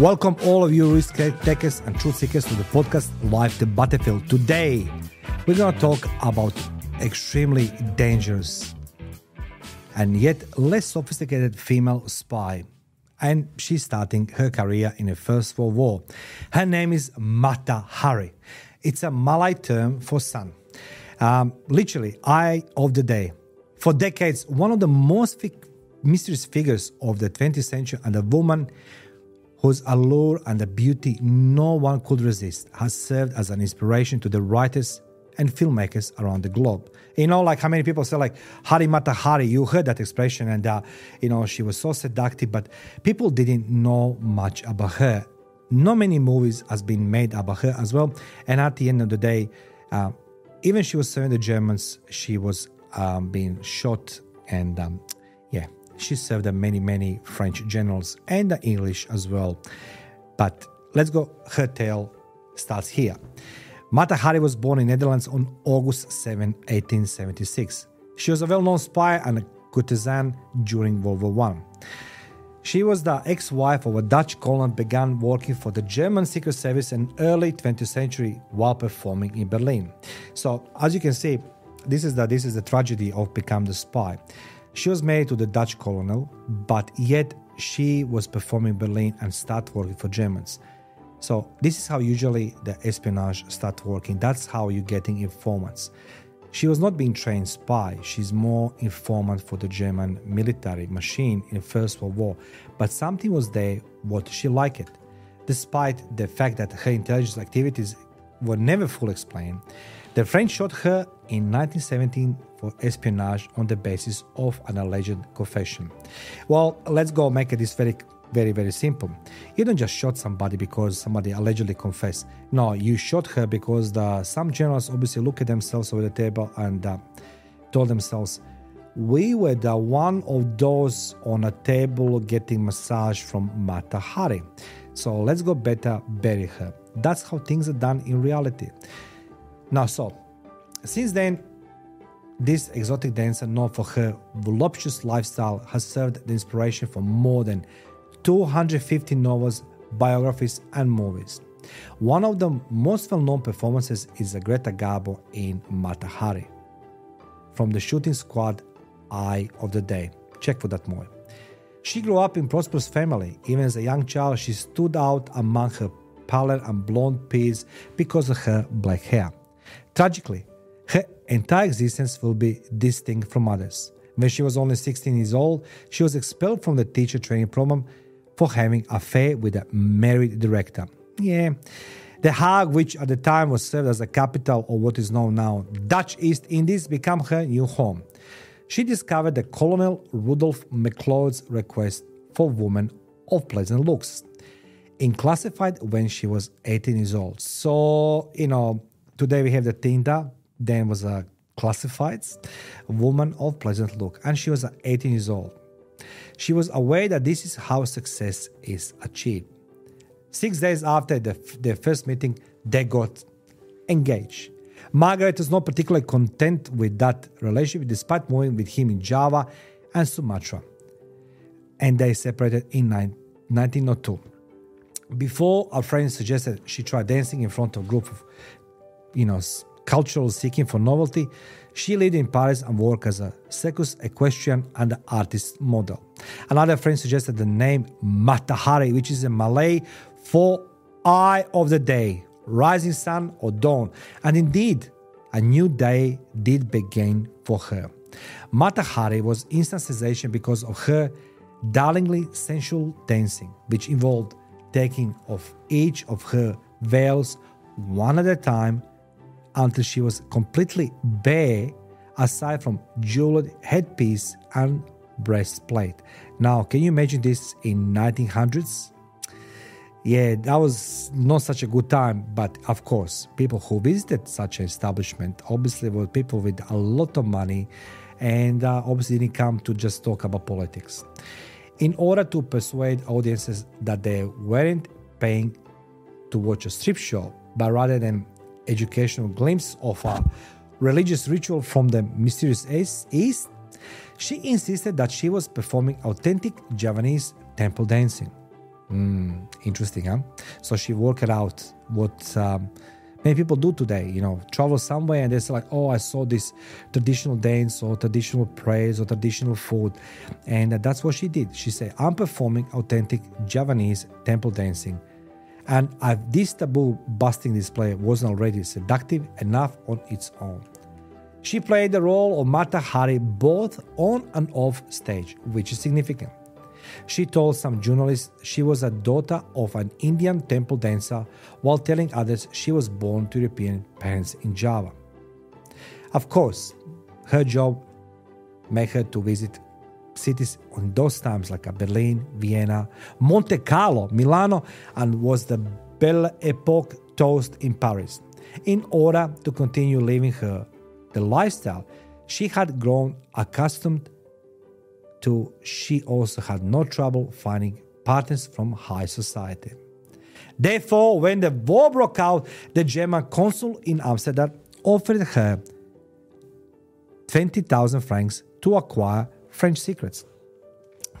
Welcome all of you risk takers and truth seekers to the podcast Live the Battlefield. Today, we're going to talk about extremely dangerous and yet less sophisticated female spy. And she's starting her career in the First World War. Her name is Mata Hari. It's a Malay term for sun. Um, literally, eye of the day. For decades, one of the most fi- mysterious figures of the 20th century and a woman whose allure and the beauty no one could resist, has served as an inspiration to the writers and filmmakers around the globe. You know, like how many people say, like Hari Mata Hari, you heard that expression, and uh, you know she was so seductive, but people didn't know much about her. Not many movies has been made about her as well, and at the end of the day, uh, even she was serving the Germans, she was um, being shot and um, yeah, she served many, many French generals and the English as well. But let's go, her tale starts here. Mata Hari was born in Netherlands on August 7, 1876. She was a well-known spy and a courtesan during World War I. She was the ex-wife of a Dutch colonel began working for the German Secret Service in early 20th century while performing in Berlin. So as you can see, this is the this is the tragedy of become the spy. She was married to the Dutch colonel, but yet she was performing Berlin and start working for Germans. So this is how usually the espionage start working. That's how you're getting informants. She was not being trained spy. She's more informant for the German military machine in First World War. But something was there what she liked it. Despite the fact that her intelligence activities were never fully explained, the French shot her in 1917 for espionage on the basis of an alleged confession. Well, let's go make this very very very simple you don't just shot somebody because somebody allegedly confessed no you shot her because the, some generals obviously look at themselves over the table and uh, told themselves we were the one of those on a table getting massage from Mata Hari. So let's go better bury her. That's how things are done in reality. Now, so since then, this exotic dancer, known for her voluptuous lifestyle, has served the inspiration for more than 250 novels, biographies, and movies. One of the most well known performances is Greta Garbo in Mata Hari from the shooting squad Eye of the Day. Check for that more. She grew up in prosperous family. Even as a young child, she stood out among her pallor and blonde peers because of her black hair. Tragically, her entire existence will be distinct from others. When she was only 16 years old, she was expelled from the teacher training program for having an affair with a married director. Yeah. The Hague, which at the time was served as the capital of what is known now Dutch East Indies, became her new home. She discovered that Colonel Rudolf MacLeod's request for women of pleasant looks, in classified when she was 18 years old. So, you know, today we have the Tinder, then was a classifieds, woman of pleasant look, and she was uh, 18 years old. She was aware that this is how success is achieved. Six days after the, their first meeting, they got engaged. Margaret was not particularly content with that relationship despite moving with him in Java and Sumatra. And they separated in 1902. Before our friend suggested she try dancing in front of a group of, you know, cultural seeking for novelty, she lived in Paris and worked as a circus equestrian and artist model. Another friend suggested the name Mata Hari, which is a Malay for eye of the day, rising sun or dawn. And indeed, a new day did begin for her. Mata Hari was instant sensation because of her darlingly sensual dancing, which involved taking off each of her veils one at a time until she was completely bare aside from jeweled headpiece and breastplate. Now, can you imagine this in 1900s? Yeah, that was not such a good time, but of course, people who visited such an establishment obviously were people with a lot of money and uh, obviously didn't come to just talk about politics. In order to persuade audiences that they weren't paying to watch a strip show, but rather than educational glimpse of a religious ritual from the mysterious East, She insisted that she was performing authentic Javanese temple dancing. Mm, interesting, huh? So she worked out what um, many people do today. You know, travel somewhere and they say like, "Oh, I saw this traditional dance or traditional praise or traditional food," and that's what she did. She said, "I'm performing authentic Javanese temple dancing." And I've, this taboo busting display wasn't already seductive enough on its own. She played the role of Mata Hari both on and off stage, which is significant. She told some journalists she was a daughter of an Indian temple dancer while telling others she was born to European parents in Java. Of course, her job made her to visit cities in those times like Berlin, Vienna, Monte Carlo, Milano, and was the Belle Epoque toast in Paris. In order to continue living her the lifestyle she had grown accustomed to, she also had no trouble finding partners from high society. Therefore, when the war broke out, the German consul in Amsterdam offered her 20,000 francs to acquire French secrets.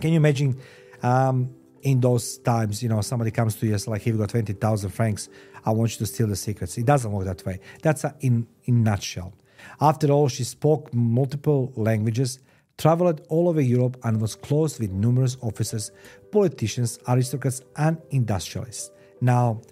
Can you imagine um, in those times, you know, somebody comes to you, it's like, here we got 20,000 francs, I want you to steal the secrets. It doesn't work that way. That's a, in, in nutshell. After all, she spoke multiple languages, traveled all over Europe, and was close with numerous officers, politicians, aristocrats, and industrialists. Now,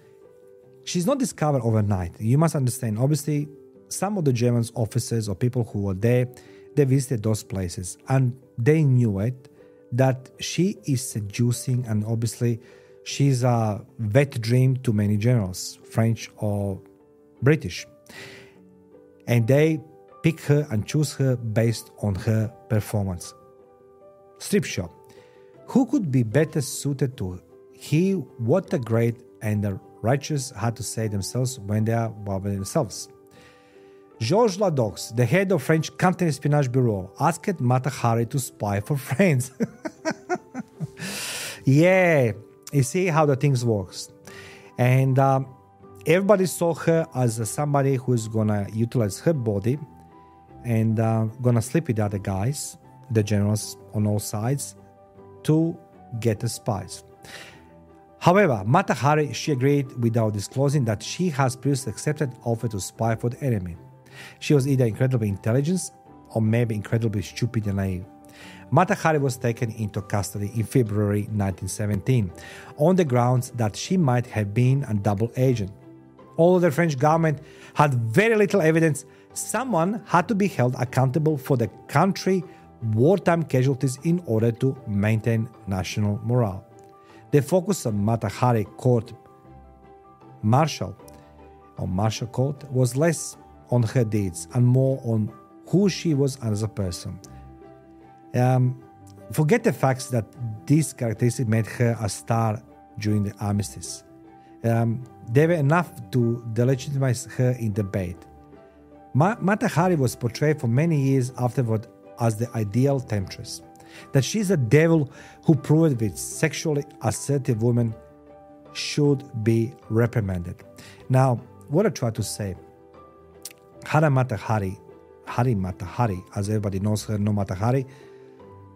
she's not discovered overnight. You must understand, obviously, some of the German officers or people who were there, they visited those places and they knew it that she is seducing and obviously she's a wet dream to many generals, French or British. And they pick her and choose her based on her performance. Strip show. Who could be better suited to hear what the great and the righteous had to say themselves when they are by themselves? Georges Ladoux, the head of French counter-espionage bureau, asked Mata Hari to spy for France. yeah, you see how the things works. And um, everybody saw her as somebody who's gonna utilize her body and uh, gonna sleep with the other guys, the generals on all sides, to get the spies. However, Mata Hari, she agreed without disclosing that she has previously accepted offer to spy for the enemy. She was either incredibly intelligent or maybe incredibly stupid and naive. Mata Hari was taken into custody in February 1917 on the grounds that she might have been a double agent. Although the French government had very little evidence, someone had to be held accountable for the country wartime casualties in order to maintain national morale. The focus on Mata Hari court martial or martial court was less on her deeds and more on who she was as a person. Um, forget the facts that these characteristics made her a star during the armistice. Um, they were enough to delegitimize her in debate. Ma- Mata Hari was portrayed for many years afterward as the ideal temptress. That she's a devil who proved with sexually assertive women should be reprimanded. Now, what I try to say Hara Mata Hari, Hari Mata Hari, as everybody knows her, no Mata Hari,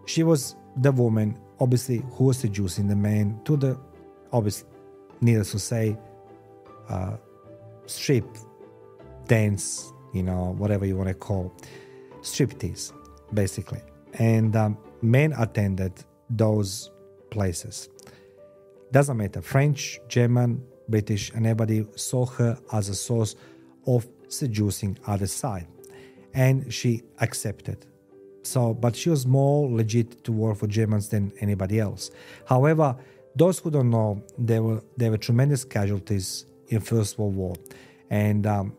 she was the woman, obviously, who was seducing the man to the, obviously, needless to say, uh, strip, dance, you know, whatever you want to call, striptease, basically. And um, men attended those places. Doesn't matter, French, German, British, and everybody saw her as a source of seducing other side. And she accepted. So but she was more legit to work for germans than anybody else. However those who don't know there were there were tremendous casualties in first world war. And um,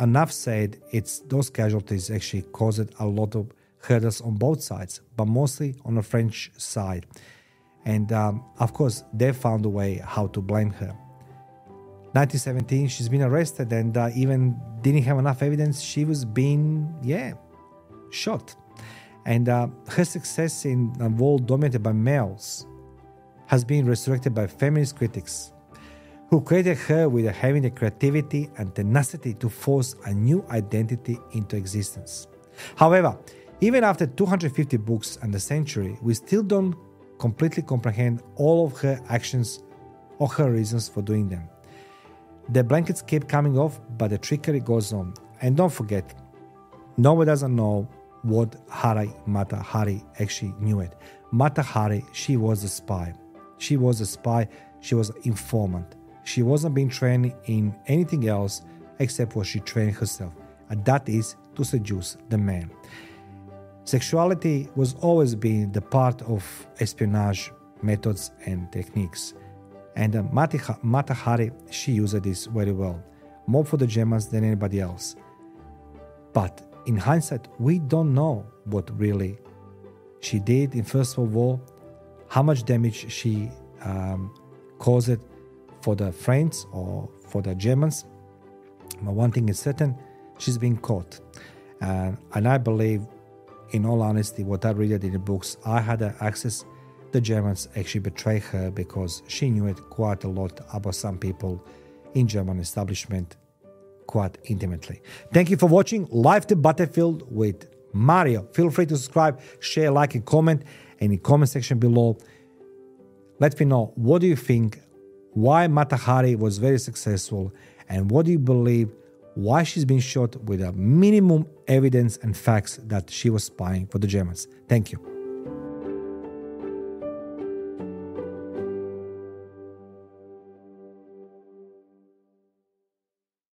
enough said it's those casualties actually caused a lot of hurdles on both sides but mostly on the french side. And um, of course they found a way how to blame her 1917 she's been arrested and uh, even didn't have enough evidence she was being yeah shot and uh, her success in a world dominated by males has been resurrected by feminist critics who credited her with having the creativity and tenacity to force a new identity into existence however Even after 250 books and a century, we still don't completely comprehend all of her actions or her reasons for doing them. The blankets keep coming off, but the trickery goes on. And don't forget, nobody doesn't know what Hari Mata Hari actually knew it. Mata Hari, she was a spy. She was a spy, she was an informant. She wasn't being trained in anything else except what she trained herself, and that is to seduce the man. Sexuality was always been the part of espionage methods and techniques. And uh, Mata Hari, she used this very well, more for the Germans than anybody else. But in hindsight, we don't know what really she did in First World War, how much damage she um, caused for the French or for the Germans. But one thing is certain, she's been caught. And, and I believe, in all honesty, what I read in the books, I had access. The Germans actually betrayed her because she knew it quite a lot about some people in German establishment quite intimately. Thank you for watching Live to Battlefield with Mario. Feel free to subscribe, share, like, and comment. In the comment section below, let me know what do you think, why Mata Hari was very successful, and what do you believe why she's been shot with a minimum evidence and facts that she was spying for the Germans. Thank you.